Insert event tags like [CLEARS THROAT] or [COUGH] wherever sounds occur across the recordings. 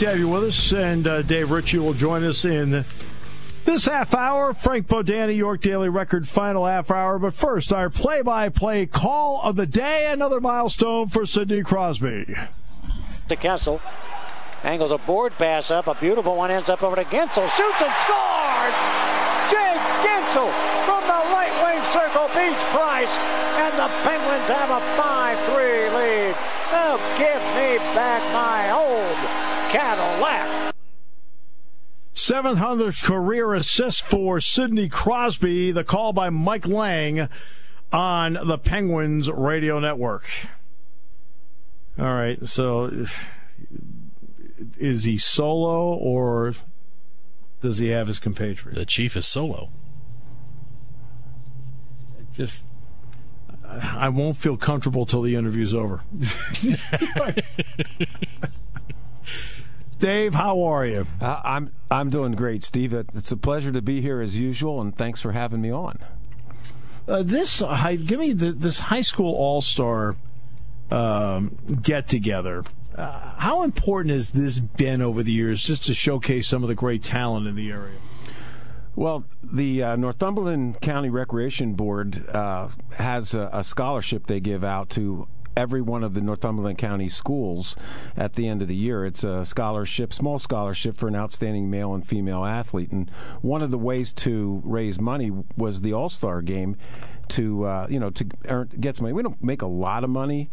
To have you with us, and uh, Dave Ritchie will join us in this half hour. Frank Bodani, York Daily Record, final half hour. But first, our play-by-play call of the day. Another milestone for Sidney Crosby. To Kessel, angles a board pass up, a beautiful one ends up over to Guentzel, shoots and scores. Jake Guentzel from the right wing circle beats Price, and the Penguins have a 5-3 lead. Oh, give me back my old Cadillac. 700th career assist for Sidney Crosby. The call by Mike Lange on the Penguins radio network. All right, so is he solo or does he have his compatriot? The chief is solo. Just, I won't feel comfortable till the interview's over. [LAUGHS] [LAUGHS] [LAUGHS] Dave, how are you? Uh, I'm I'm doing great, Steve. It's a pleasure to be here as usual, and thanks for having me on. Uh, this uh, give me the, this high school all star um, get together. Uh, how important has this been over the years, just to showcase some of the great talent in the area? Well, the uh, Northumberland County Recreation Board uh, has a, a, scholarship they give out to every one of the Northumberland County schools at the end of the year. It's a scholarship, small scholarship for an outstanding male and female athlete. And one of the ways to raise money was the All Star game to uh, you know to earn, get some money. We don't make a lot of money,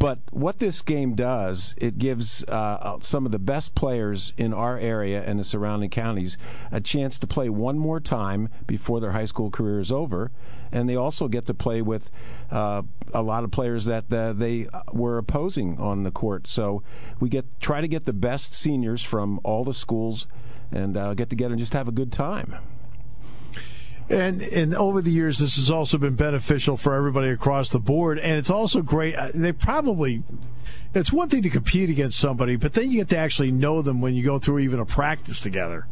but what this game does, it gives uh, uh, some of the best players in our area and the surrounding counties a chance to play one more time before their high school career is over, and they also get to play with uh, a lot of players that uh, they were opposing on the court. So we get try to get the best seniors from all the schools and uh, get together and just have a good time. And and over the years, this has also been beneficial for everybody across the board. And it's also great. Uh, they probably it's one thing to compete against somebody, but then you get to actually know them when you go through even a practice together.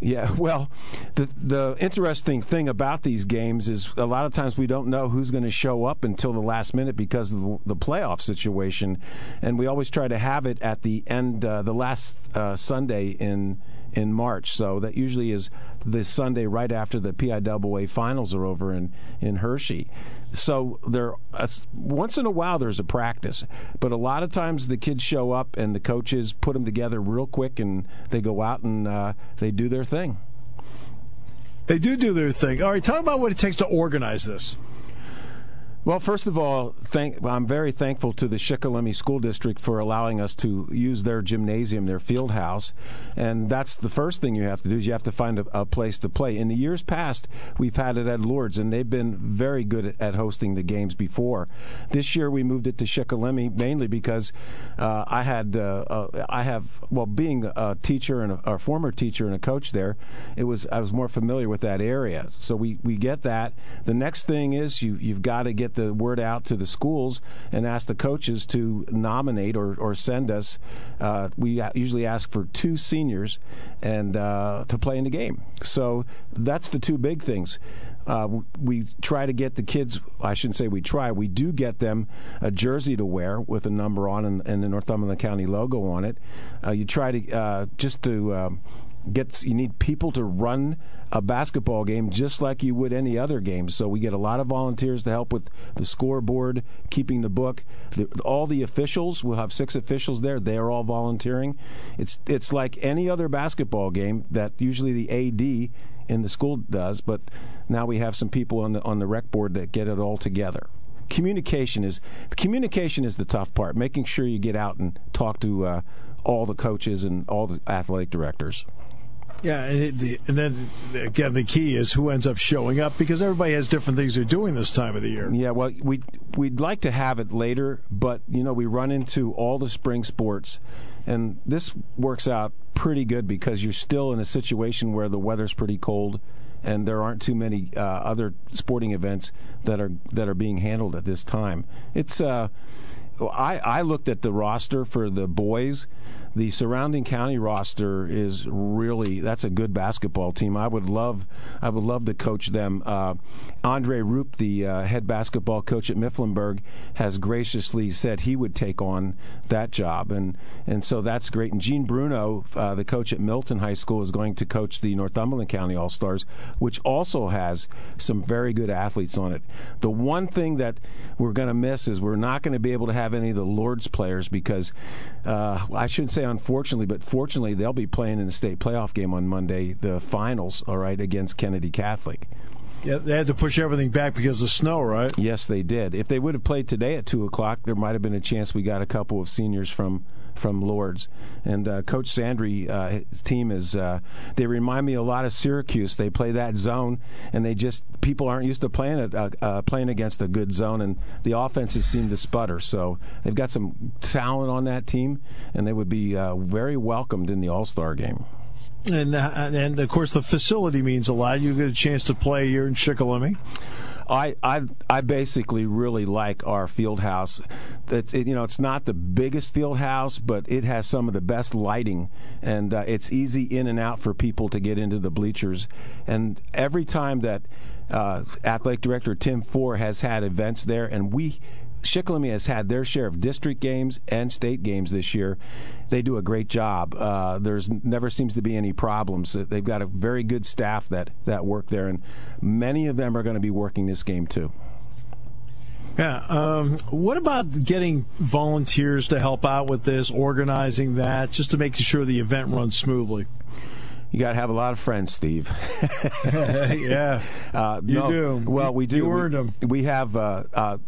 Yeah, well, the the interesting thing about these games is a lot of times we don't know who's going to show up until the last minute because of the, the, playoff situation, and we always try to have it at the end, uh, the last uh, Sunday in in March. So that usually is this Sunday right after the PIAA finals are over in, in Hershey. So there, uh, once in a while there's a practice, but a lot of times the kids show up and the coaches put them together real quick and they go out and uh, they do their thing. They do do their thing. All right, talk about what it takes to organize this. Well, first of all, thank, I'm very thankful to the Shikellamy School District for allowing us to use their gymnasium, their field house, and that's the first thing you have to do is you have to find a, a, place to play. In the years past, we've had it at Lourdes, and they've been very good at hosting the games before. This year, we moved it to Shikellamy mainly because uh, I had uh, uh, I have well, being a teacher and a, a, former teacher and a coach there, it was I was more familiar with that area. So we we get that. The next thing is you you've got to get get the word out to the schools and ask the coaches to nominate or, or send us. Uh, we usually ask for two seniors and uh, to play in the game. So that's the two big things. Uh, we try to get the kids. I shouldn't say we try. We do get them a jersey to wear with a number on and, and the Northumberland County logo on it. Uh, you try to uh, just to um, gets you need people to run a basketball game just like you would any other game. So we get a lot of volunteers to help with the scoreboard, keeping the book. The, all the officials, we'll have six officials there. They are all volunteering. It's it's like any other basketball game that usually the AD in the school does, but now we have some people on the on the rec board that get it all together communication is communication is the tough part. Making sure you get out and talk to uh, all the coaches and all the athletic directors. Yeah, and then again, the key is who ends up showing up because everybody has different things they're doing this time of the year. Yeah, well, we we'd like to have it later, but you know we run into all the spring sports, and this works out pretty good because you're still in a situation where the weather's pretty cold, and there aren't too many uh, other sporting events that are that are being handled at this time. It's uh, I I looked at the roster for the boys the surrounding county roster is really that's a good basketball team. I would love I would love to coach them. Uh, Andre Roop, the uh, head basketball coach at Mifflinburg, has graciously said he would take on that job, and and so that's great. And Gene Bruno, uh, the coach at Milton High School, is going to coach the Northumberland County All Stars, which also has some very good athletes on it. The one thing that we're going to miss is we're not going to be able to have any of the Lourdes players because uh, I shouldn't say unfortunately, but fortunately, they'll be playing in the state playoff game on Monday, the finals, all right, against Kennedy Catholic. Yeah, they had to push everything back because of snow, right? Yes, they did. If they would have played today at two o'clock, there might have been a chance we got a couple of seniors from from Lourdes. And uh, Coach Sandry, uh, his team is, uh, they remind me a lot of Syracuse. They play that zone, and they just, people aren't used to playing it, uh, uh, playing against a good zone, and the offenses seem to sputter. So they've got some talent on that team, and they would be uh, very welcomed in the All Star game. And, and of course, the facility means a lot. You get a chance to play here in Shikellamy. I, I I basically really like our field house. It's it, you know it's not the biggest field house, but it has some of the best lighting, and uh, it's easy in and out for people to get into the bleachers. And every time that uh, athletic director Tim Four has had events there, and we Shikellamy has had their share of district games and state games this year. They do a great job. Uh, there's never seems to be any problems. They've got a very good staff that that work there, and many of them are going to be working this game too. Yeah. Um, what about getting volunteers to help out with this, organizing that, just to make sure the event runs smoothly? You got to have a lot of friends, Steve. [LAUGHS] yeah, [LAUGHS] uh, you no, do. Well, we do. You earned them. We have uh, uh,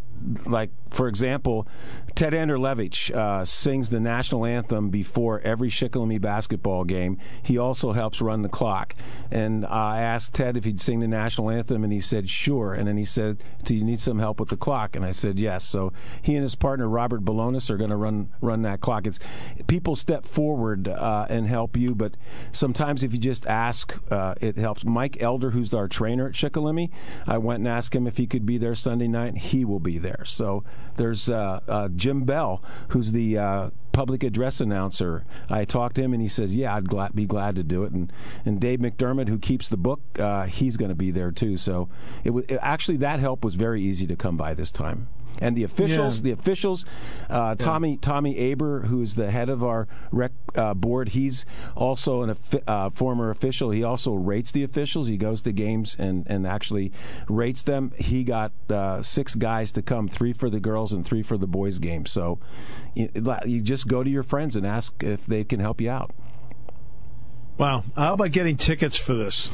like for example, Ted Anderlevich uh, sings the national anthem before every Shikellamy basketball game. He also helps run the clock. And I asked Ted if he'd sing the national anthem, and he said sure. And then he said, "Do you need some help with the clock?" And I said yes. So he and his partner Robert Balonis are going to run run that clock. It's people step forward uh, and help you, but sometimes if you just ask, uh, it helps. Mike Elder, who's our trainer at Shikellamy, I went and asked him if he could be there Sunday night. He will be there. So there's uh, uh, Jim Bell, who's the uh, public address announcer. I talked to him, and he says, "Yeah, I'd glad, be glad to do it." And and Dave McDermott, who keeps the book, uh, he's going to be there too. So it was it, actually that help was very easy to come by this time and the officials, yeah. the officials, uh, Tommy yeah. Tommy Aber, who's the head of our rec uh, board, he's also a uh, former official. He also rates the officials. He goes to games and and actually rates them. He got uh, six guys to come, three for the girls and three for the boys game. So you, you just go to your friends and ask if they can help you out. Wow. How about getting tickets for this?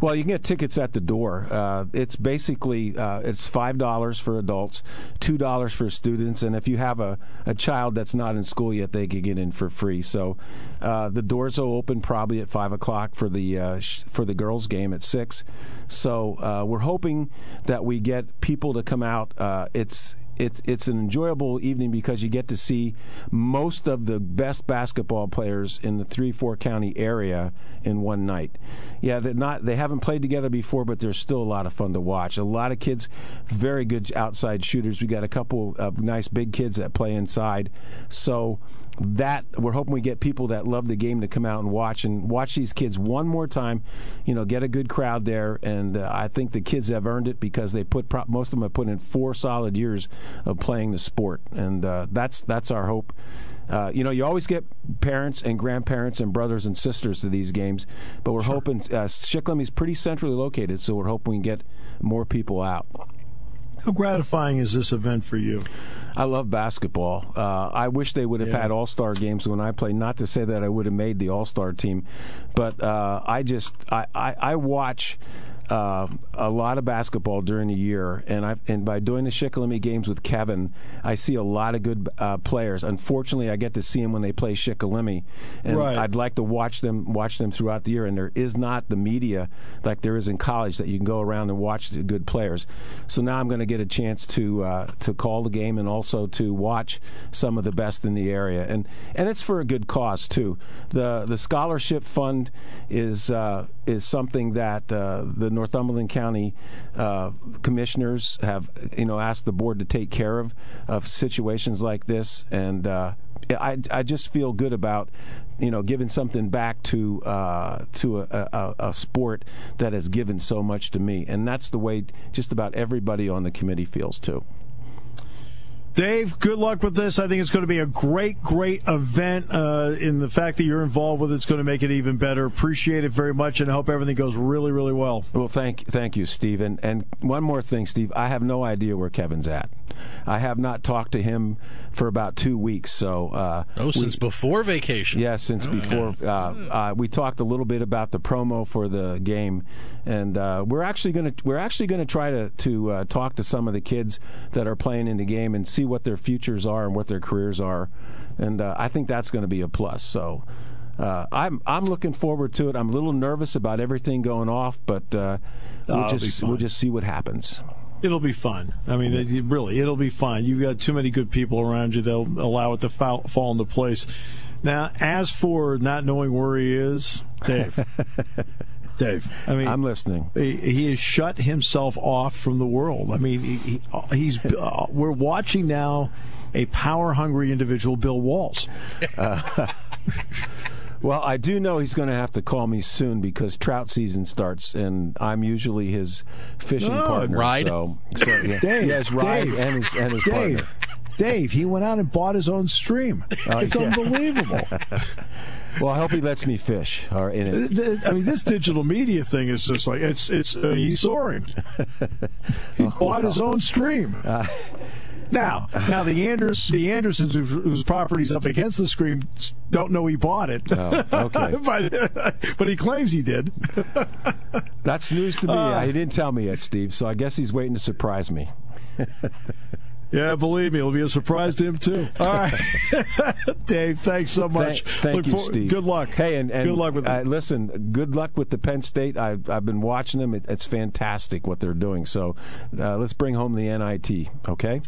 Well, you can get tickets at the door. Uh, it's basically uh, it's five dollars for adults, two dollars for students, and if you have a, a child that's not in school yet, they can get in for free. So uh, the doors will open probably at five o'clock for the uh, sh- for the girls' game at six. So uh, we're hoping that we get people to come out. Uh, it's it's it's an enjoyable evening because you get to see most of the best basketball players in the three four county area in one night. Yeah, they're not they haven't played together before, but they're still a lot of fun to watch. A lot of kids, very good outside shooters. We got a couple of nice big kids that play inside. So that we're hoping we get people that love the game to come out and watch and watch these kids one more time. You know, get a good crowd there, and uh, I think the kids have earned it because they put most of them have put in four solid years of playing the sport, and uh, that's that's our hope. uh, you know, you always get parents and grandparents and brothers and sisters to these games, but we're sure. hoping uh, is pretty centrally located, so we're hoping we can get more people out. How gratifying is this event for you? I love basketball. Uh, I wish they would have yeah. had All Star games when I played. Not to say that I would have made the All Star team, but uh, I just I, I, I watch uh, a lot of basketball during the year, and I and by doing the Shikellamy games with Kevin, I see a lot of good uh, players. Unfortunately, I get to see them when they play Shikellamy, and right. I'd like to watch them watch them throughout the year. And there is not the media like there is in college that you can go around and watch the good players. So now I'm going to get a chance to uh, to call the game and also to watch some of the best in the area, and and it's for a good cause too. the The scholarship fund is uh, is something that uh, the Northumberland County uh, commissioners have, you know, asked the board to take care of of situations like this, and uh, I I just feel good about you know, giving something back to uh, to a, a, a, sport that has given so much to me, and that's the way just about everybody on the committee feels too. Dave, good luck with this. I think it's going to be a great, great event. Uh, in the fact that you're involved with it, it's going to make it even better. Appreciate it very much, and I hope everything goes really, really well. Well, thank, thank you, Steve. And, and one more thing, Steve. I have no idea where Kevin's at. I have not talked to him for about two weeks. So, uh, oh, since we, before vacation. Yes, yeah, since oh, before. Uh, uh, we talked a little bit about the promo for the game, and uh, we're actually going to we're actually going to try to to uh, talk to some of the kids that are playing in the game and see what their futures are and what their careers are, and uh, I think that's going to be a plus. So. Uh, I'm I'm looking forward to it. I'm a little nervous about everything going off, but uh, we'll just we'll just see what happens. It'll be fun. I mean, it, really, it'll be fun. You've got too many good people around you. They'll allow it to fall, fall into place. Now, as for not knowing where he is, Dave. [LAUGHS] Dave. I mean, I'm listening. He, he, has shut himself off from the world. I mean, he, he's. [LAUGHS] Uh, we're watching now a power hungry individual, Bill Walls. Uh, well, I do know he's going to have to call me soon because trout season starts, and I'm usually his fishing oh, partner. Ride, so, so yeah, [LAUGHS] Dave, yes, ride Dave, and his and his Dave, partner. Dave, he went out and bought his own stream. Uh, it's yeah. unbelievable. [LAUGHS] Well, I hope he lets me fish. Or in it. I mean, this digital media thing is just like it's it's uh, he's soaring. [LAUGHS] He oh, bought his own stream. Uh, now, now the Anders, the Andersons, whose property's up against the stream, don't know he bought it. Oh, okay, [LAUGHS] but but he claims he did. That's news to me. Uh, he didn't tell me yet, Steve. So I guess he's waiting to surprise me. [LAUGHS] Yeah, believe me, it'll be a surprise to him too. All right, [LAUGHS] Dave, thanks so much. Thank, thank you, for, Steve. Good luck. Hey, and, and good luck with. Uh, listen, good luck with the Penn State. I've I've been watching them. It, it's fantastic what they're doing. So uh, let's bring home the NIT. Okay.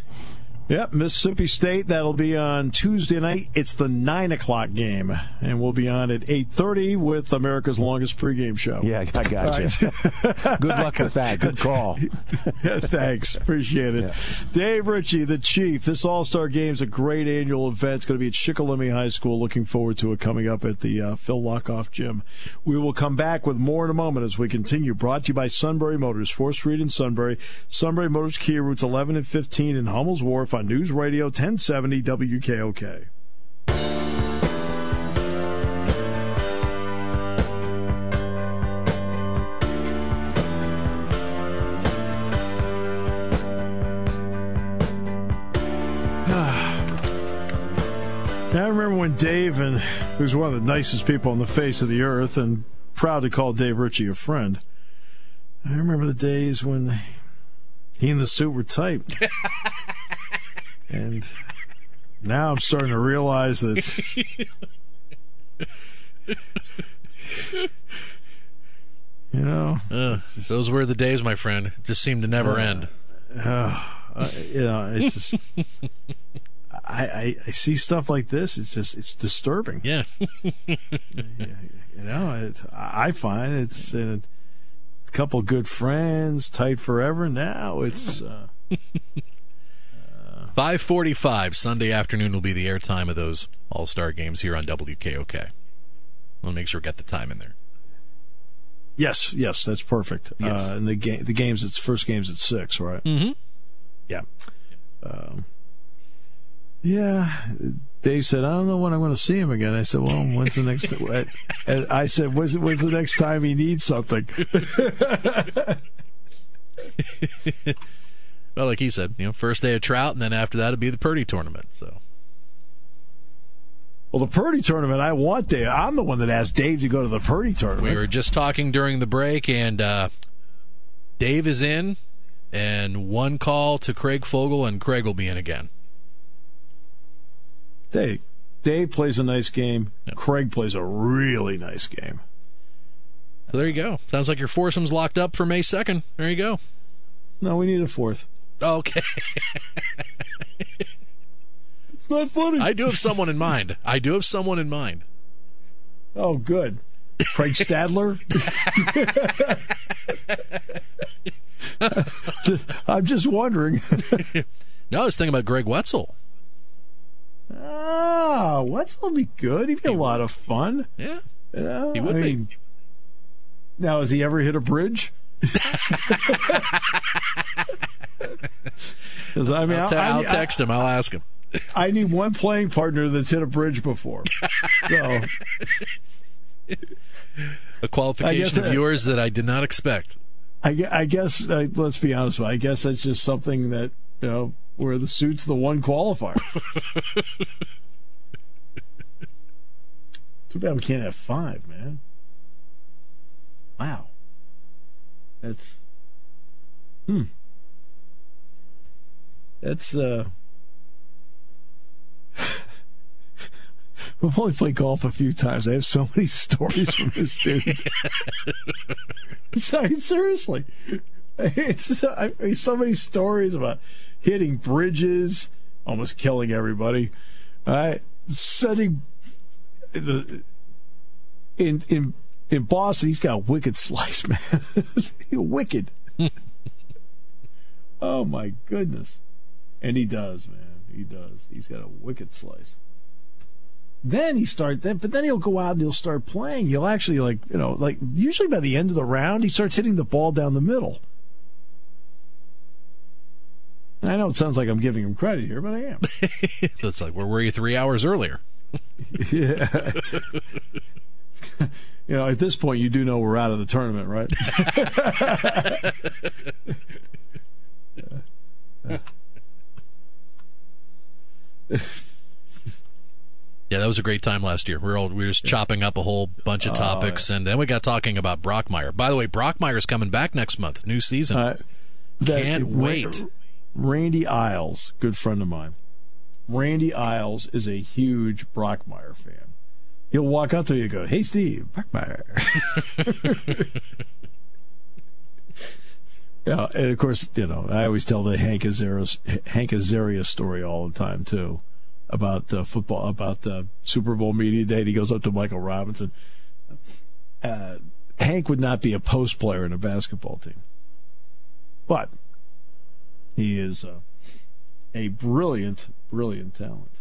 Yep, Mississippi State. That'll be on Tuesday night. It's the nine o'clock game, and we'll be on at eight thirty with America's longest pregame show. Yeah, I got you. [LAUGHS] Good luck with that. Good call. [LAUGHS] yeah, thanks, appreciate it. Yeah. Dave Ritchie, the chief. This All Star Game is a great annual event. It's going to be at Shikellamy High School. Looking forward to it coming up at the uh, Phil Lockoff Gym. We will come back with more in a moment as we continue. Brought to you by Sunbury Motors, Fourth Street in Sunbury. Sunbury Motors Kia routes eleven and fifteen in Hummel's Wharf on News Radio 1070 WKOK. [SIGHS] I remember when Dave, and who's one of the nicest people on the face of the earth, and proud to call Dave Ritchie a friend. I remember the days when he and the suit were tight. [LAUGHS] And now I'm starting to realize that. [LAUGHS] you know, uh, just, those were the days, my friend. Just seemed to never uh, end. Uh, you know, it's just. I, I, I, see stuff like this. It's just it's disturbing. Yeah. [LAUGHS] you know, it, I find it's a couple good friends, tight forever. Now it's. Uh, [LAUGHS] 5:45 Sunday afternoon will be the airtime of those All-Star games here on WKOK. We'll make sure we get the time in there. Yes, yes, that's perfect. Yes. Uh, and the game, the games, its first games at six, right? Mm-hmm. Yeah. Um, yeah, Dave said, "I don't know when I'm going to see him again." I said, "Well, when's the next?" [LAUGHS] and I said, "When's, when's the next time he needs something?" [LAUGHS] [LAUGHS] well, like he said, you know, first day of trout, and then after that, it'd be the Purdy tournament. So. Well, the Purdy tournament, I want Dave. I'm the one that asked Dave to go to the Purdy tournament. We were just talking during the break, and uh, Dave is in, and one call to Craig Fogel, and Craig will be in again. Dave, Dave plays a nice game. Yep. Craig plays a really nice game. So there you go. Sounds like your foursome's locked up for May 2nd. There you go. No, we need a fourth. Okay. [LAUGHS] it's not funny. I do have someone in mind. I do have someone in mind. Oh, good. Craig Stadler? [LAUGHS] I'm just wondering. no, I was thinking about Greg Wetzel. Ah, Wetzel would be good. He'd be he a lot of fun. Yeah. You know, he would I mean, be. Now, has he ever hit a bridge? [LAUGHS] [LAUGHS] I mean, I'll, I'll text him. I'll ask him. I need one playing partner that's hit a bridge before. [LAUGHS] So, a qualification of yours that I did not expect. I, I guess. Uh, let's be honest. I guess that's just something that you know where the suit's the one qualifier. [LAUGHS] Too bad we can't have five, man. Wow. That's hmm. That's uh [LAUGHS] We've only played golf a few times. I have so many [LAUGHS] stories from this dude. [LAUGHS] Sorry, seriously. It's I, so many stories about hitting bridges, almost killing everybody. Right, setting the in in in Boston, he's got a wicked slice, man. wicked. oh my goodness, and he does, man. He does. He's got a wicked slice. Then he start then, but then he'll go out and he'll start playing. He'll actually like you know like usually by the end of the round he starts hitting the ball down the middle. I know it sounds like I'm giving him credit here, but I am. [LAUGHS] it's like where were you three hours earlier? [LAUGHS] yeah. [LAUGHS] you know, at this point, you do know we're out of the tournament, right? Yeah, uh, [LAUGHS] that was a great time last year. We were all, we were just chopping up a whole bunch of topics, oh, yeah. and then we got talking about Brockmire. By the way, Brockmire's coming back next month, new season. Uh, Can't wait. Randy Isles, good friend of mine. Randy Isles is a huge Brockmire fan. He'll walk up to you and go, "Hey, Steve, Brockmire." [LAUGHS] [LAUGHS] yeah, and of course, you know, I always tell the Hank Azaria, Hank Azaria story all the time too about the football, about the Super Bowl media day. He goes up to Michael Robinson. Uh, Hank would not be a post player in a basketball team, but he is uh, a brilliant, brilliant talent.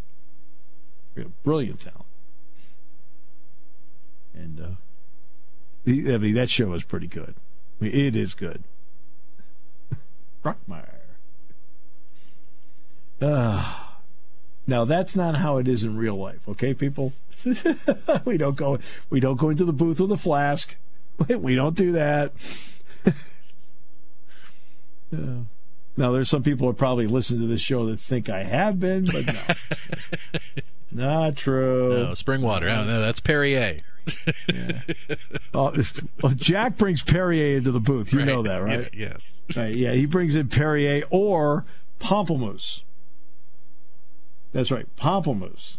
Brilliant talent. And uh, he, I mean, that show is pretty good. I mean, it is good. Brockmire. Uh, now that's not how it is in real life, okay, people? [LAUGHS] we don't go we don't go into the booth with a flask. [LAUGHS] We don't do that. [LAUGHS] uh, now, there's some people who probably listen to this show that think I have been, but no. Not true. No, spring water. Oh, no, that's Perrier. Yeah. Well, Jack brings Perrier into the booth. You right. know that, right? Yeah, yes. Right, yeah, he brings in Perrier or Pamplemousse. That's right, Pamplemousse.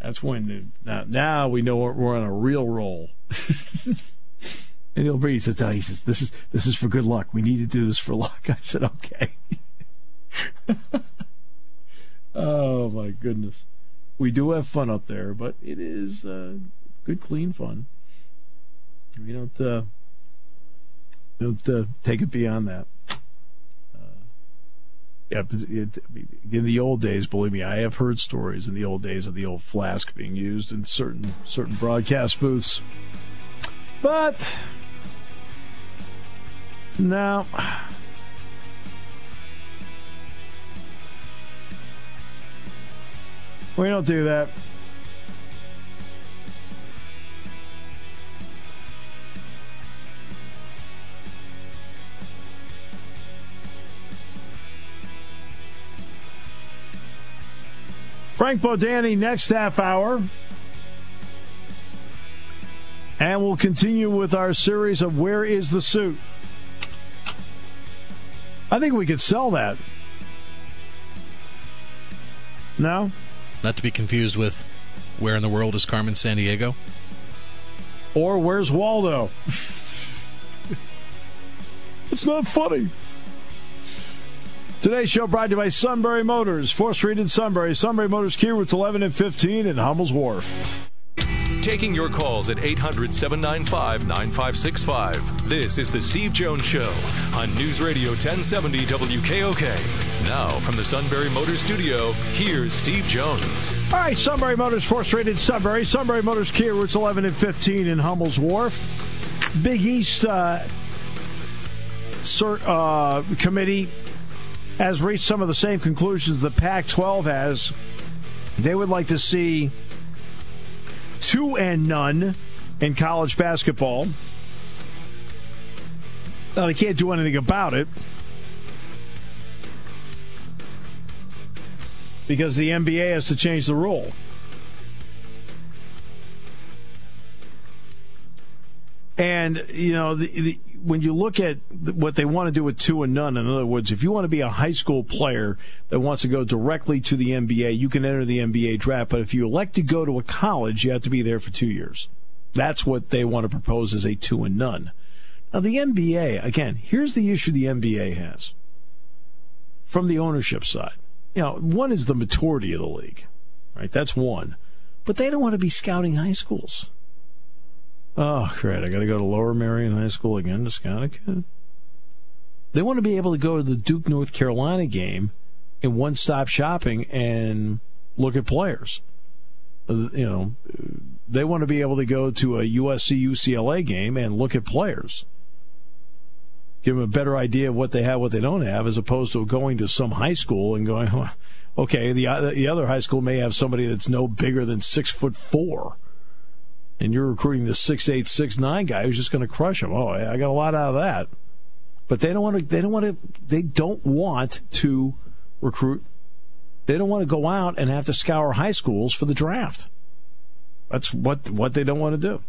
That's when now, now we know we're on a real roll. [LAUGHS] And he'll bring. He says, no, he says, this is this is for good luck. We need to do this for luck. [LAUGHS] I said, okay. [LAUGHS] oh my goodness, we do have fun up there, but it is uh, good, clean fun. We don't uh, don't uh, take it beyond that. Uh, yeah, it, in the old days, believe me, I have heard stories in the old days of the old flask being used in certain certain broadcast booths. But now We don't do that. Frank Bodani next half hour. And we'll continue with our series of Where is the Suit? I think we could sell that. No? Not to be confused with Where in the World is Carmen Sandiego? Or Where's Waldo? [LAUGHS] it's not funny. Today's show brought to you by Sunbury Motors, 4th Street in Sunbury. Sunbury Motors Kia routes 11 and 15 in Hummel's Wharf. Taking your calls at 800 795 9565. This is The Steve Jones Show on News Radio 1070 WKOK. Now, from the Sunbury Motors Studio, here's Steve Jones. All right, Sunbury Motors, 4th Street in Sunbury. Sunbury Motors Kia routes 11 and 15 in Hummel's Wharf. Big East uh, cert, uh, committee has reached some of the same conclusions the Pac 12 has. They would like to see two and none in college basketball. Now, they can't do anything about it because the NBA has to change the rule. And, you know, the, the when you look at what they want to do with two and none, in other words, if you want to be a high school player that wants to go directly to the NBA, you can enter the NBA draft. But if you elect to go to a college, you have to be there for two years. That's what they want to propose as a two and none. Now, the NBA, again, here's the issue the NBA has from the ownership side. You know, one is the maturity of the league, right? That's one. But they don't want to be scouting high schools. Oh, great. I got to go to Lower Merion High School again to scout a kid. They want to be able to go to the Duke, North Carolina game in one stop shopping and look at players. Uh, you know, they want to be able to go to a USC UCLA game and look at players. Give them a better idea of what they have, what they don't have, as opposed to going to some high school and going, okay, the, the other high school may have somebody that's no bigger than six foot four and you're recruiting the six eight six nine guy who's just going to crush him. Oh, I got a lot out of that. But they don't want to. They don't want to. They don't want to recruit. They don't want to go out and have to scour high schools for the draft. That's what what they don't want to do.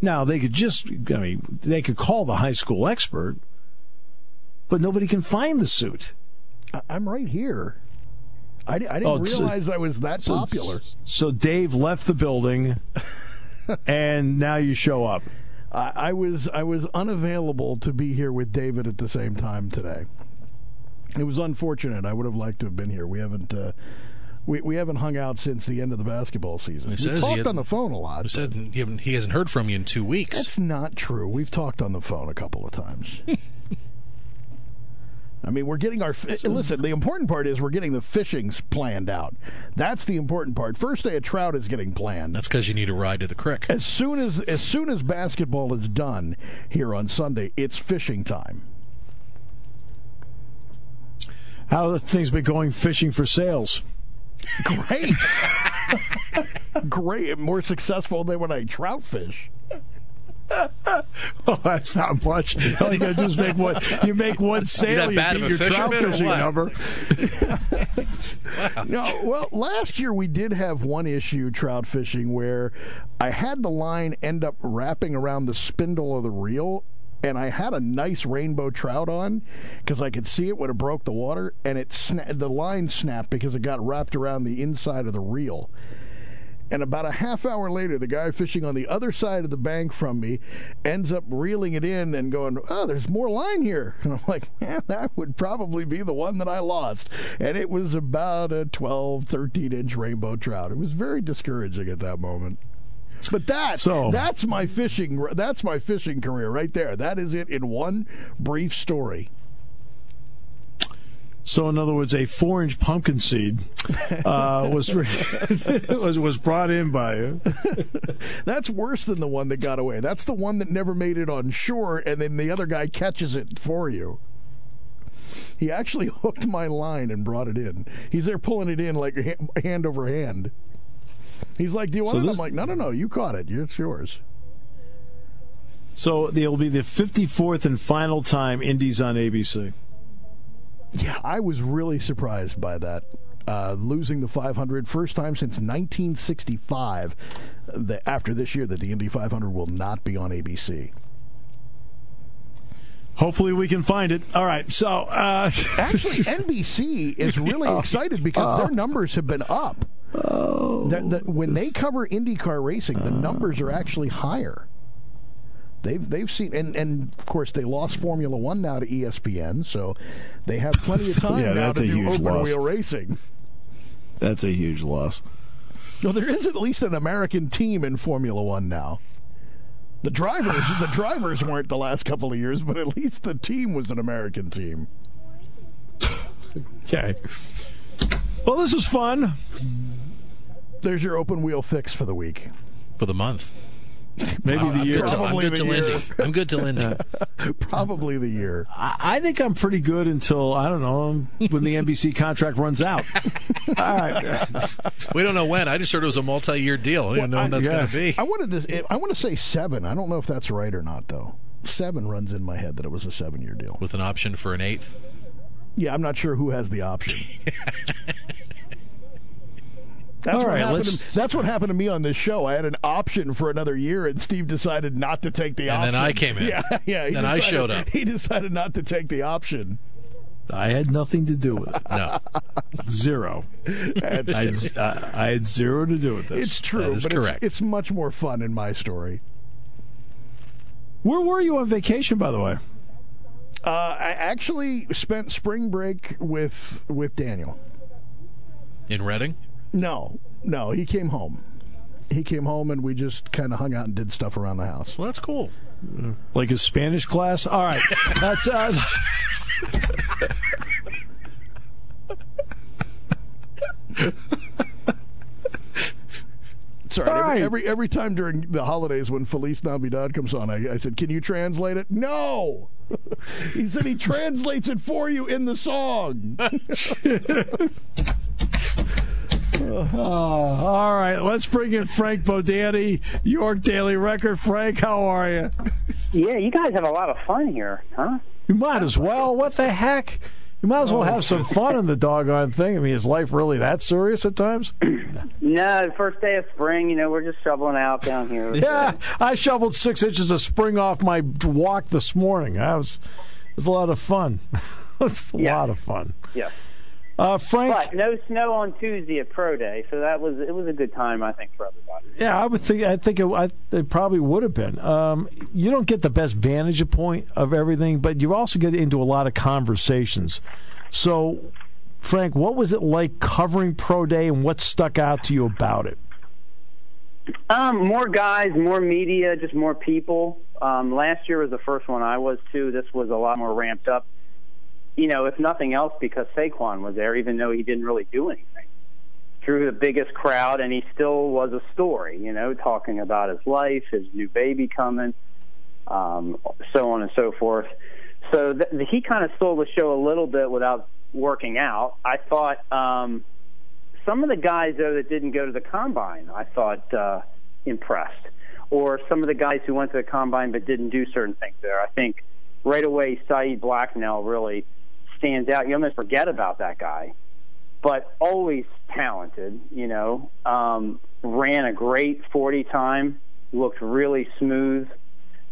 Now they could just. I mean, they could call the high school expert, but nobody can find the suit. I'm right here. I, I didn't oh, realize so, I was that so, popular. So Dave left the building, [LAUGHS] and now you show up. I, I was I was unavailable to be here with David at the same time today. It was unfortunate. I would have liked to have been here. We haven't. Uh, we, we haven't hung out since the end of the basketball season. He we talked had, on the phone a lot. He said he, he hasn't heard from you in two weeks. That's not true. We've talked on the phone a couple of times. [LAUGHS] I mean, we're getting our listen. The important part is we're getting the fishings planned out. That's the important part. First day of trout is getting planned. That's because you need a ride to the creek. As soon as as soon as basketball is done here on Sunday, it's fishing time. How have things been going fishing for sales? Great, [LAUGHS] great. More successful than when I trout fish. [LAUGHS] oh, that's not much. All you got to do is make one. You make one sale, you beat your trout fishing number. [LAUGHS] wow. No, well, last year we did have one issue trout fishing where I had the line end up wrapping around the spindle of the reel, and I had a nice rainbow trout on because I could see it when it broke the water, and it sna- the line snapped because it got wrapped around the inside of the reel. And about a half hour later, the guy fishing on the other side of the bank from me ends up reeling it in and going, Oh, there's more line here. [LAUGHS] And I'm like, Yeah, that would probably be the one that I lost. And it was about a 12, 13 inch rainbow trout. It was very discouraging at that moment. But that so, that's my fishing that's my fishing career right there. That is it in one brief story. So, in other words, a four-inch pumpkin seed uh, [LAUGHS] was, [LAUGHS] was was brought in by you. That's worse than the one that got away. That's the one that never made it on shore, and then the other guy catches it for you. He actually [LAUGHS] hooked my line and brought it in. He's there pulling it in like hand over hand. He's like, "Do you want so it?" This... I'm like, "No, no, no. You caught it. It's yours." So it'll be the 54th and final time Indies on ABC. Yeah, I was really surprised by that. Uh, losing the 500, first time since 1965. The, after this year, that the Indy 500 will not be on ABC. Hopefully, we can find it. All right. So, uh, [LAUGHS] actually, NBC is really oh. excited because their numbers have been up. Oh, the, the, when they cover IndyCar racing, the numbers are actually higher. They've they've seen and, and of course they lost Formula One now to ESPN, so they have plenty of [LAUGHS] time yeah, now to do open loss. wheel racing. That's a huge loss. No, there is at least an American team in Formula One now. The drivers, the [SIGHS] drivers weren't the last couple of years, but at least the team was an American team. [LAUGHS] okay. Well, this was fun. There's your open wheel fix for the week. For the month. [LAUGHS] Maybe the I'm year. Good till, I'm [LAUGHS] good till ending. I'm good to ending. Probably the year. I, I, think I'm pretty good until I don't know when the NBC contract runs out. [LAUGHS] All right. We don't know when. I just heard it was a multi-year deal. We don't know when that's going to be. I wanted to. I want to say seven. I don't know if that's right or not, though. Seven runs in my head that it was a seven-year deal with an option for an eighth. Yeah, I'm not sure who has the option. That's All what right, happened. To, that's what happened to me on this show. I had an option for another year, and Steve decided not to take the and option. And then I came in. [LAUGHS] Yeah, yeah. Then decided, I showed up. He decided not to take the option. I had nothing to do with it. No, zero. I had, I had, zero to do with this. It's true, but correct. It's, it's much more fun in my story. Where were you on vacation, by the way? Uh, I actually spent spring break with with Daniel in Reading. No, no, he came home. He came home and we just kind of hung out and did stuff around the house. Well, that's cool. Like his Spanish class. All right, [LAUGHS] that's. Uh, Sorry, every, right. every, every time during the holidays when Feliz Navidad comes on, I, I said, "Can you translate it?" No. [LAUGHS] he said he translates it for you in the song. [LAUGHS] [LAUGHS] Oh, all right, let's bring in Frank Bodani, York Daily Record. Frank, how are you? Yeah, you guys have a lot of fun here, huh? You might as well. What the heck? You might as well have some oh. fun in the [LAUGHS] doggone thing. I mean, is life really that serious at times? [CLEARS THROAT] no, first day of spring, you know, we're just shoveling out down here. [LAUGHS] Yeah, I shoveled six inches of spring off my walk this morning. That was, it was a lot of fun. it was a yeah. lot of fun. Yeah. Uh, Frank, but no snow on Tuesday at Pro Day, so that was it was a good time I think for everybody. Yeah, I would think I think it, I, it probably would have been. Um, you don't get the best vantage point of everything, but you also get into a lot of conversations. So, Frank, what was it like covering Pro Day, and what stuck out to you about it? Um, more guys, more media, just more people. Um, last year was the first one I was to. This was a lot more ramped up you know, if nothing else, because Saquon was there, even though he didn't really do anything. Drew the biggest crowd, and he still was a story, you know, talking about his life, his new baby coming, um, so on and so forth. So th- he kind of stole the show a little bit without working out. I thought um, some of the guys, though, that didn't go to the combine, I thought uh, impressed. Or some of the guys who went to the combine but didn't do certain things there. I think right away, Saeed Blacknall really – stands out. You almost forget about that guy, but always talented. You know, um, ran a great 40 time, looked really smooth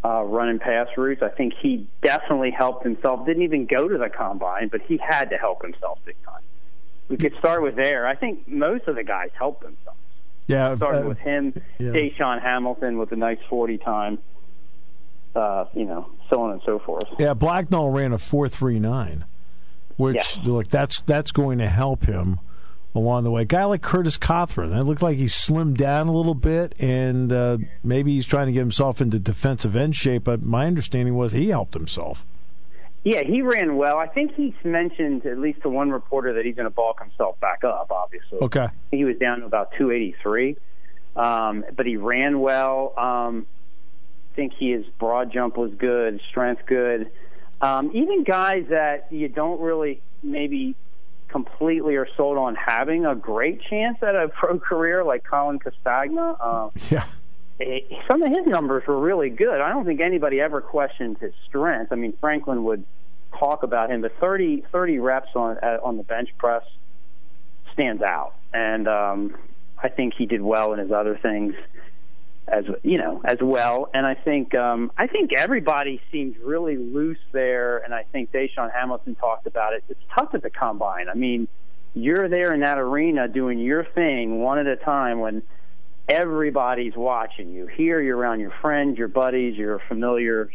uh, running pass routes. I think he definitely helped himself. Didn't even go to the combine, but he had to help himself big time. We could start with there. I think most of the guys helped themselves. Yeah, starting uh, with him, yeah. DaeSean Hamilton with a nice 40 time. Uh, you know, so on and so forth. Yeah, Blacknall ran a four three nine which yeah. look that's that's going to help him along the way. A guy like Curtis Cothran, it looked like he slimmed down a little bit, and uh, maybe he's trying to get himself into defensive end shape. But my understanding was he helped himself. Yeah, he ran well. I think he's mentioned at least to one reporter that he's going to bulk himself back up. Obviously, okay. He was down to about 283, um, but he ran well. Um, I think his broad jump was good, strength good. Um, even guys that you don't really maybe completely are sold on having a great chance at a [LAUGHS] pro career, like Colin Castagna. Uh, yeah. Eh, some of his numbers were really good. I don't think anybody ever questioned his strength. I mean, Franklin would talk about him, but 30, 30 reps on uh, on the bench press stands out, and um, I think he did well in his other things as you know as well. And I think um, I think everybody seems really loose there, and I think DaeSean Hamilton talked about it. It's tough at the combine. I mean, you're there in that arena doing your thing one at a time when everybody's watching you. Here, you're around your friends, your buddies, your familiars.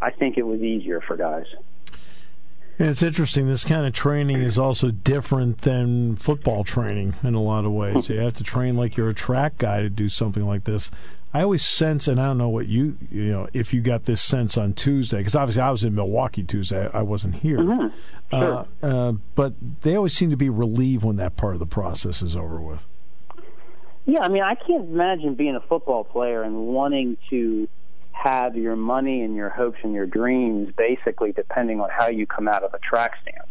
I think it was easier for guys. And it's interesting. This kind of training is also different than football training in a lot of ways. You have to train like you're a track guy to do something like this. I always sense, and I don't know what you, you know, if you got this sense on Tuesday, because obviously I was in Milwaukee Tuesday. I wasn't here. Mm-hmm. Sure. Uh, uh, but they always seem to be relieved when that part of the process is over with. Yeah, I mean, I can't imagine being a football player and wanting to have your money and your hopes and your dreams basically depending on how you come out of a track stance.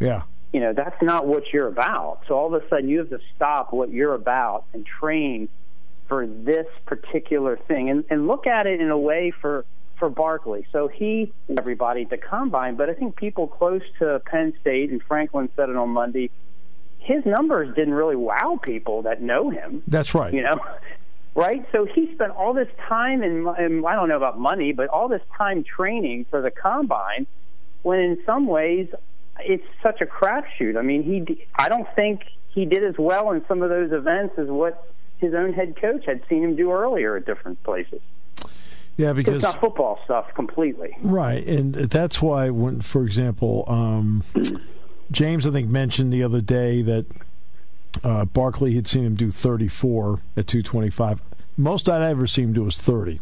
Yeah. You know, that's not what you're about. So all of a sudden you have to stop what you're about and train for this particular thing and, and look at it in a way for for Barkley. So he everybody at the combine, but I think people close to Penn State and Franklin said it on Monday, his numbers didn't really wow people that know him. That's right. You know, right? So he spent all this time and, and I don't know about money, but all this time training for the combine. When in some ways it's such a crapshoot. I mean, he I don't think he did as well in some of those events as what his own head coach had seen him do earlier at different places. Yeah, because it's not football stuff completely. Right, and that's why when, for example, um, James I think mentioned the other day that uh, Barkley had seen him do 34 at 225. Most I'd ever seen him do was 30.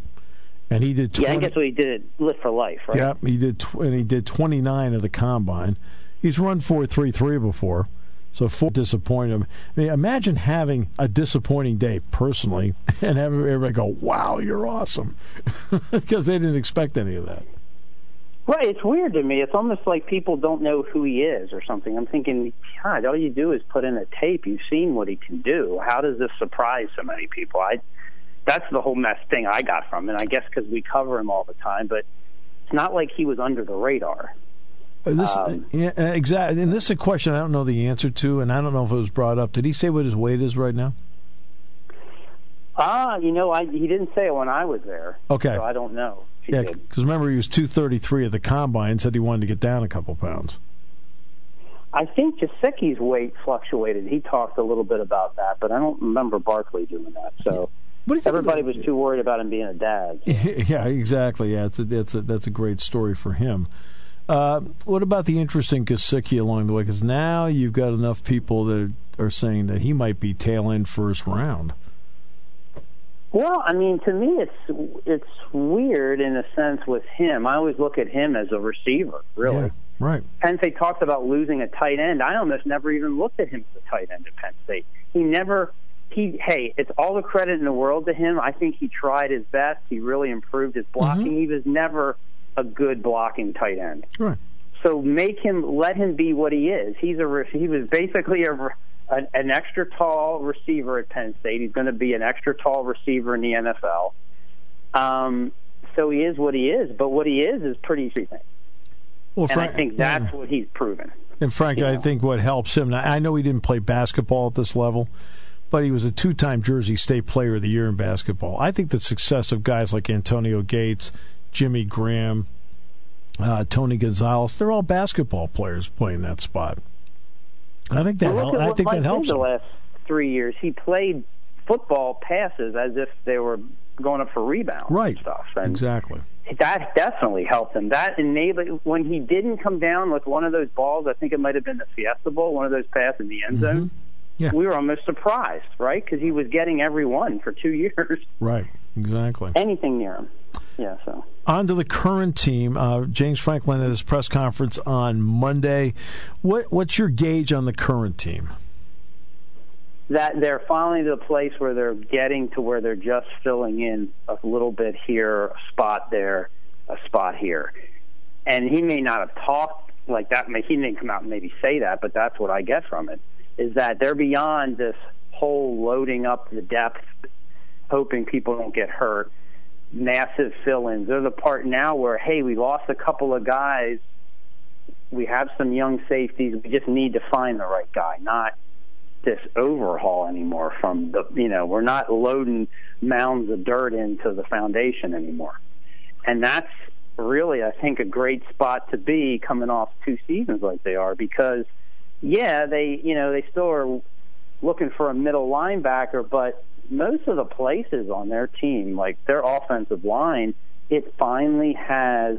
And he did 20, Yeah, I guess what he did lift for life, right? Yeah, he did tw- and he did 29 of the combine. He's run 433 before. So full disappointed. I mean, imagine having a disappointing day personally [LAUGHS] and having everybody go, "Wow, you're awesome," [LAUGHS] because they didn't expect any of that. Right, it's weird to me. It's almost like people don't know who he is or something. I'm thinking, God, all you do is put in a tape. You've seen what he can do. How does this surprise so many people? I that's the whole mess thing I got from it. I guess because we cover him all the time, but it's not like he was under the radar. Uh, this um, yeah, uh, exactly, and this is a question I don't know the answer to, and I don't know if it was brought up. Did he say what his weight is right now? Ah, you know, I he didn't say it when I was there. Okay, so I don't know. Yeah, because remember he was two thirty three at the combine. Said he wanted to get down a couple pounds. I think Gesicki's weight fluctuated. He talked a little bit about that, but I don't remember Barkley doing that. So everybody was too worried about him being a dad. So. [LAUGHS] Yeah, exactly. Yeah, it's a, it's a, that's a great story for him. Uh, what about the interest in Gesicki along the way? Because now you've got enough people that are saying that he might be tail end first round. Well, I mean, to me, it's it's weird in a sense with him. I always look at him as a receiver, really. Yeah, right. Penn State talks about losing a tight end. I almost never even looked at him as a tight end at Penn State. He never. He hey, it's all the credit in the world to him. I think he tried his best. He really improved his blocking. Mm-hmm. He was never a good blocking tight end. Right. So make him let him be what he is. He's a he was basically a an, an extra tall receiver at Penn State. He's going to be an extra tall receiver in the NFL. Um, so he is what he is, but what he is is pretty decent. Well, and I think that's yeah. what he's proven. And Frank, I know? think what helps him. I know he didn't play basketball at this level, but he was a two-time Jersey State Player of the Year in basketball. I think the success of guys like Antonio Gates, Jimmy Graham, uh, Tony Gonzalez—they're all basketball players playing that spot. I think that. Well, I think that helps. The last three years, he played football passes as if they were going up for rebounds. Right. And stuff. And exactly. That definitely helped him. That enabled when he didn't come down with one of those balls. I think it might have been the Fiesta Bowl, one of those passes in the end zone. Mm-hmm. Yeah. We were almost surprised, right? Because he was getting every one for two [LAUGHS] years. Right. Exactly. Anything near him. Yeah. So on to the current team. Uh, James Franklin at his press conference on Monday. What what's your gauge on the current team? That they're finally to the place where they're getting to where they're just filling in a little bit here, a spot there, a spot here. and he may not have talked like that. He didn't come out and maybe say that, but that's what I get from it. Is that they're beyond this whole loading up the depth, hoping people don't get hurt, massive fill-ins. They're the part now where hey, we lost a couple of guys. We have some young safeties. We just need to find the right guy, not this overhaul anymore from the you know we're not loading mounds of dirt into the foundation anymore and that's really i think a great spot to be coming off two seasons like they are because yeah they you know they still are looking for a middle linebacker but most of the places on their team like their offensive line it finally has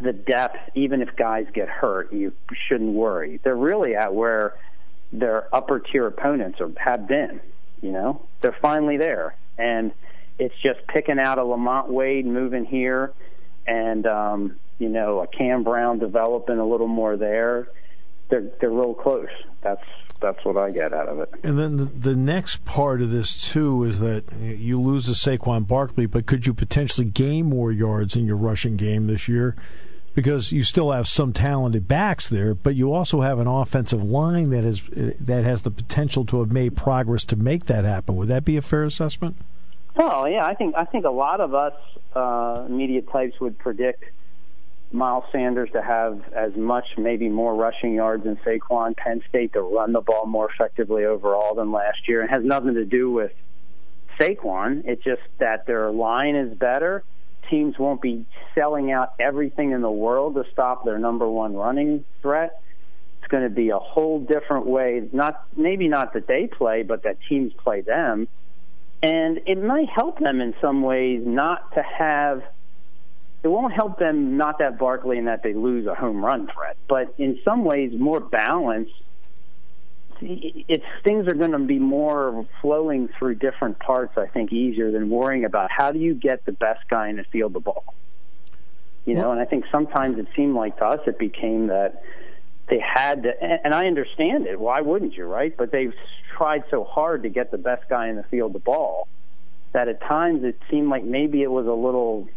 the depth even if guys get hurt you shouldn't worry they're really at where their upper tier opponents or have been. You know, they're finally there, and it's just picking out a Lamont Wade moving here, and um, you know a Cam Brown developing a little more there. They're they're real close. That's that's what I get out of it. And then the, the next part of this too is that you lose a Saquon Barkley, but could you potentially gain more yards in your rushing game this year? because you still have some talented backs there, but you also have an offensive line that is that has the potential to have made progress to make that happen. Would that be a fair assessment? Oh yeah, I think I think a lot of us uh, media types would predict Miles Sanders to have as much, maybe more rushing yards than Saquon. Penn State to run the ball more effectively overall than last year. It has nothing to do with Saquon. It's just that their line is better teams won't be selling out everything in the world to stop their number one running threat. It's going to be a whole different way. Not maybe not that they play, but that teams play them, and it might help them in some ways not to have. It won't help them not to have Barkley and that they lose a home run threat, but in some ways more balance it's things are going to be more flowing through different parts. I think easier than worrying about how do you get the best guy in the field the ball. You know, and I think sometimes it seemed like to us it became that they had to, and I understand it. Why wouldn't you, right? But they've tried so hard to get the best guy in the field the ball that at times it seemed like maybe it was a little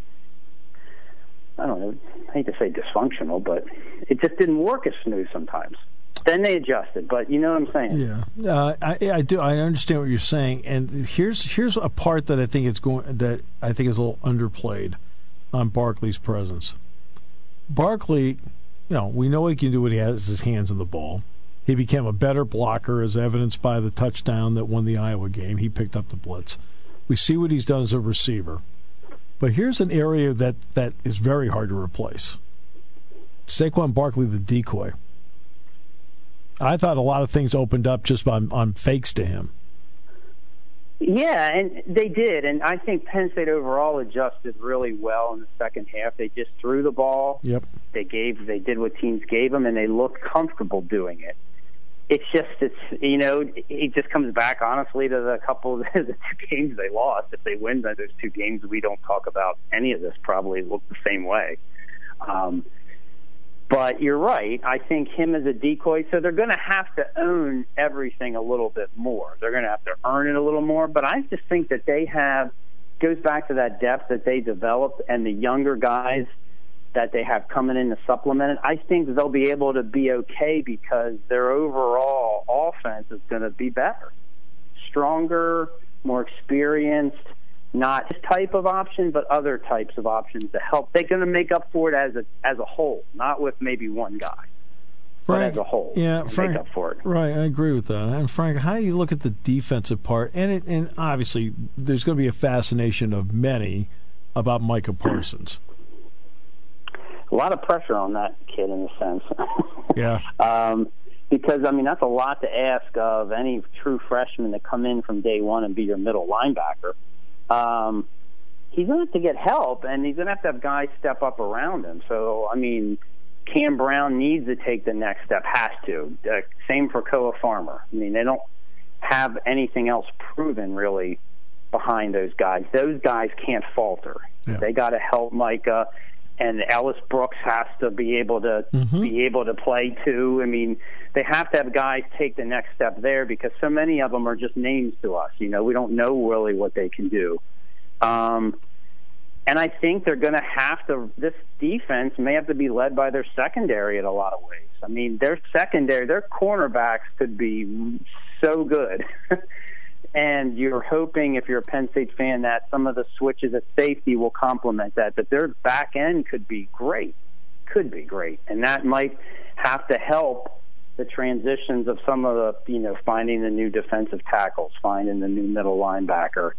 I don't know, I hate to say dysfunctional, but it just didn't work as smooth sometimes. Then they adjusted, but you know what I'm saying. Yeah, uh, I, I do. I understand what you're saying, and here's here's a part that I think it's going that I think is a little underplayed on Barkley's presence. Barkley, you know, we know he can do what he has his hands on the ball. He became a better blocker, as evidenced by the touchdown that won the Iowa game. He picked up the blitz. We see what he's done as a receiver. But here's an area that, that is very hard to replace. Saquon Barkley, the decoy. I thought a lot of things opened up just on, on fakes to him. Yeah, and they did, and I think Penn State overall adjusted really well in the second half. They just threw the ball. Yep. They gave, they did what teams gave them, and they looked comfortable doing it. It's just, it's you know, it just comes back honestly to the couple of [LAUGHS] the two games they lost. If they win those two games, we don't talk about any of this. Probably look the same way. Um, but you're right. I think him as a decoy, so they're going to have to own everything a little bit more. They're going to have to earn it a little more. But I just think that they have goes back to that depth that they developed and the younger guys that they have coming in to supplement it. I think they'll be able to be okay because their overall offense is going to be better, stronger, more experienced not this type of option, but other types of options to help. They're going to make up for it as a as a whole, not with maybe one guy, Frank, but as a whole. Yeah, Frank, make up for it. Right, I agree with that. And Frank, how do you look at the defensive part? And it, and obviously, there's going to be a fascination of many about Micah Parsons. A lot of pressure on that kid, in a sense. [LAUGHS] yeah. Um, because I mean that's a lot to ask of any true freshman to come in from day one and be your middle linebacker um, he's going to have to get help, and he's going to have to have guys step up around him. So, I mean, Cam Brown needs to take the next step, has to. Uh, same for Koa Farmer. I mean, they don't have anything else proven really behind those guys. Those guys can't falter. Yeah. They got to help Micah, and Ellis Brooks has to be able to mm-hmm. be able to play too. I mean, they have to have guys take the next step there because so many of them are just names to us. You know, we don't know really what they can do. Um, And I think they're going to have to. This defense may have to be led by their secondary in a lot of ways. I mean, their secondary, their cornerbacks could be so good. [LAUGHS] and you're hoping, if you're a Penn State fan, that some of the switches at safety will complement that. That their back end could be great, could be great, and that might have to help the transitions of some of the, you know, finding the new defensive tackles, finding the new middle linebacker.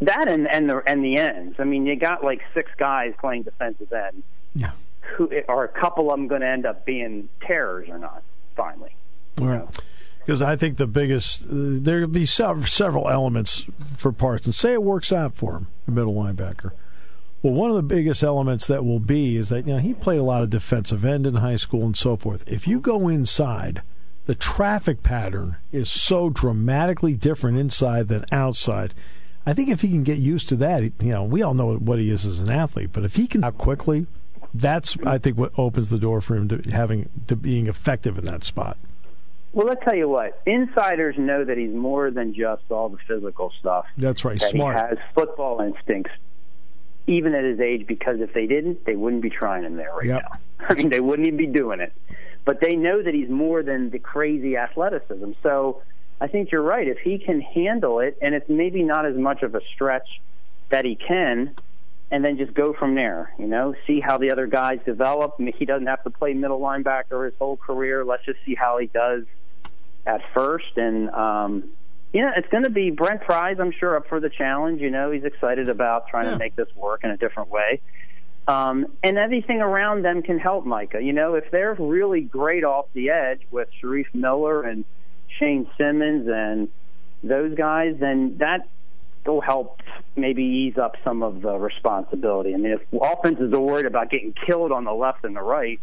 That and and the and the ends. I mean, you got like six guys playing defensive end. Yeah. Who are a couple of them going to end up being terrors or not? Finally. Right. Because I think the biggest, uh, there'll be sev- several elements for Parsons. Say it works out for him, the middle linebacker. Well, one of the biggest elements that will be is that you know he played a lot of defensive end in high school and so forth. If you go inside, the traffic pattern is so dramatically different inside than outside. I think if he can get used to that, you know, we all know what he is as an athlete, but if he can out quickly, that's I think what opens the door for him to having to being effective in that spot. Well, let's tell you what. Insiders know that he's more than just all the physical stuff. That's right. That Smart. He has football instincts even at his age, because if they didn't, they wouldn't be trying him there right yep. now. [LAUGHS] I mean, they wouldn't even be doing it. But they know that he's more than the crazy athleticism. So I think you're right. If he can handle it, and it's maybe not as much of a stretch that he can, and then just go from there. You know, see how the other guys develop. I mean, he doesn't have to play middle linebacker his whole career. Let's just see how he does at first, and um, you know it's going to be Brent Pry's, I'm sure, up for the challenge. You know, he's excited about trying yeah. to make this work in a different way. Um, and everything around them can help Micah. You know, if they're really great off the edge with Shareef Miller and Shane Simmons and those guys, then that will help maybe ease up some of the responsibility. I mean, if offenses are worried about getting killed on the left and the right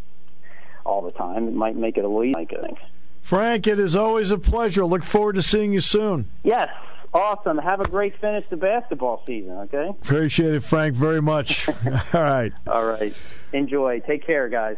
all the time, it might make it a little easier, I think. Frank, it is always a pleasure. Look forward to seeing you soon. Yes. Awesome. Have a great finish to basketball season, okay? Appreciate it, Frank, very much. [LAUGHS] All right. All right. Enjoy. Take care, guys.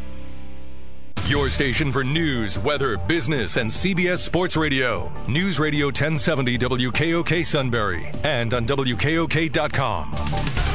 Your station for news, weather, business, and CBS Sports Radio. News Radio 1070 WKOK Sunbury and on WKOK.com.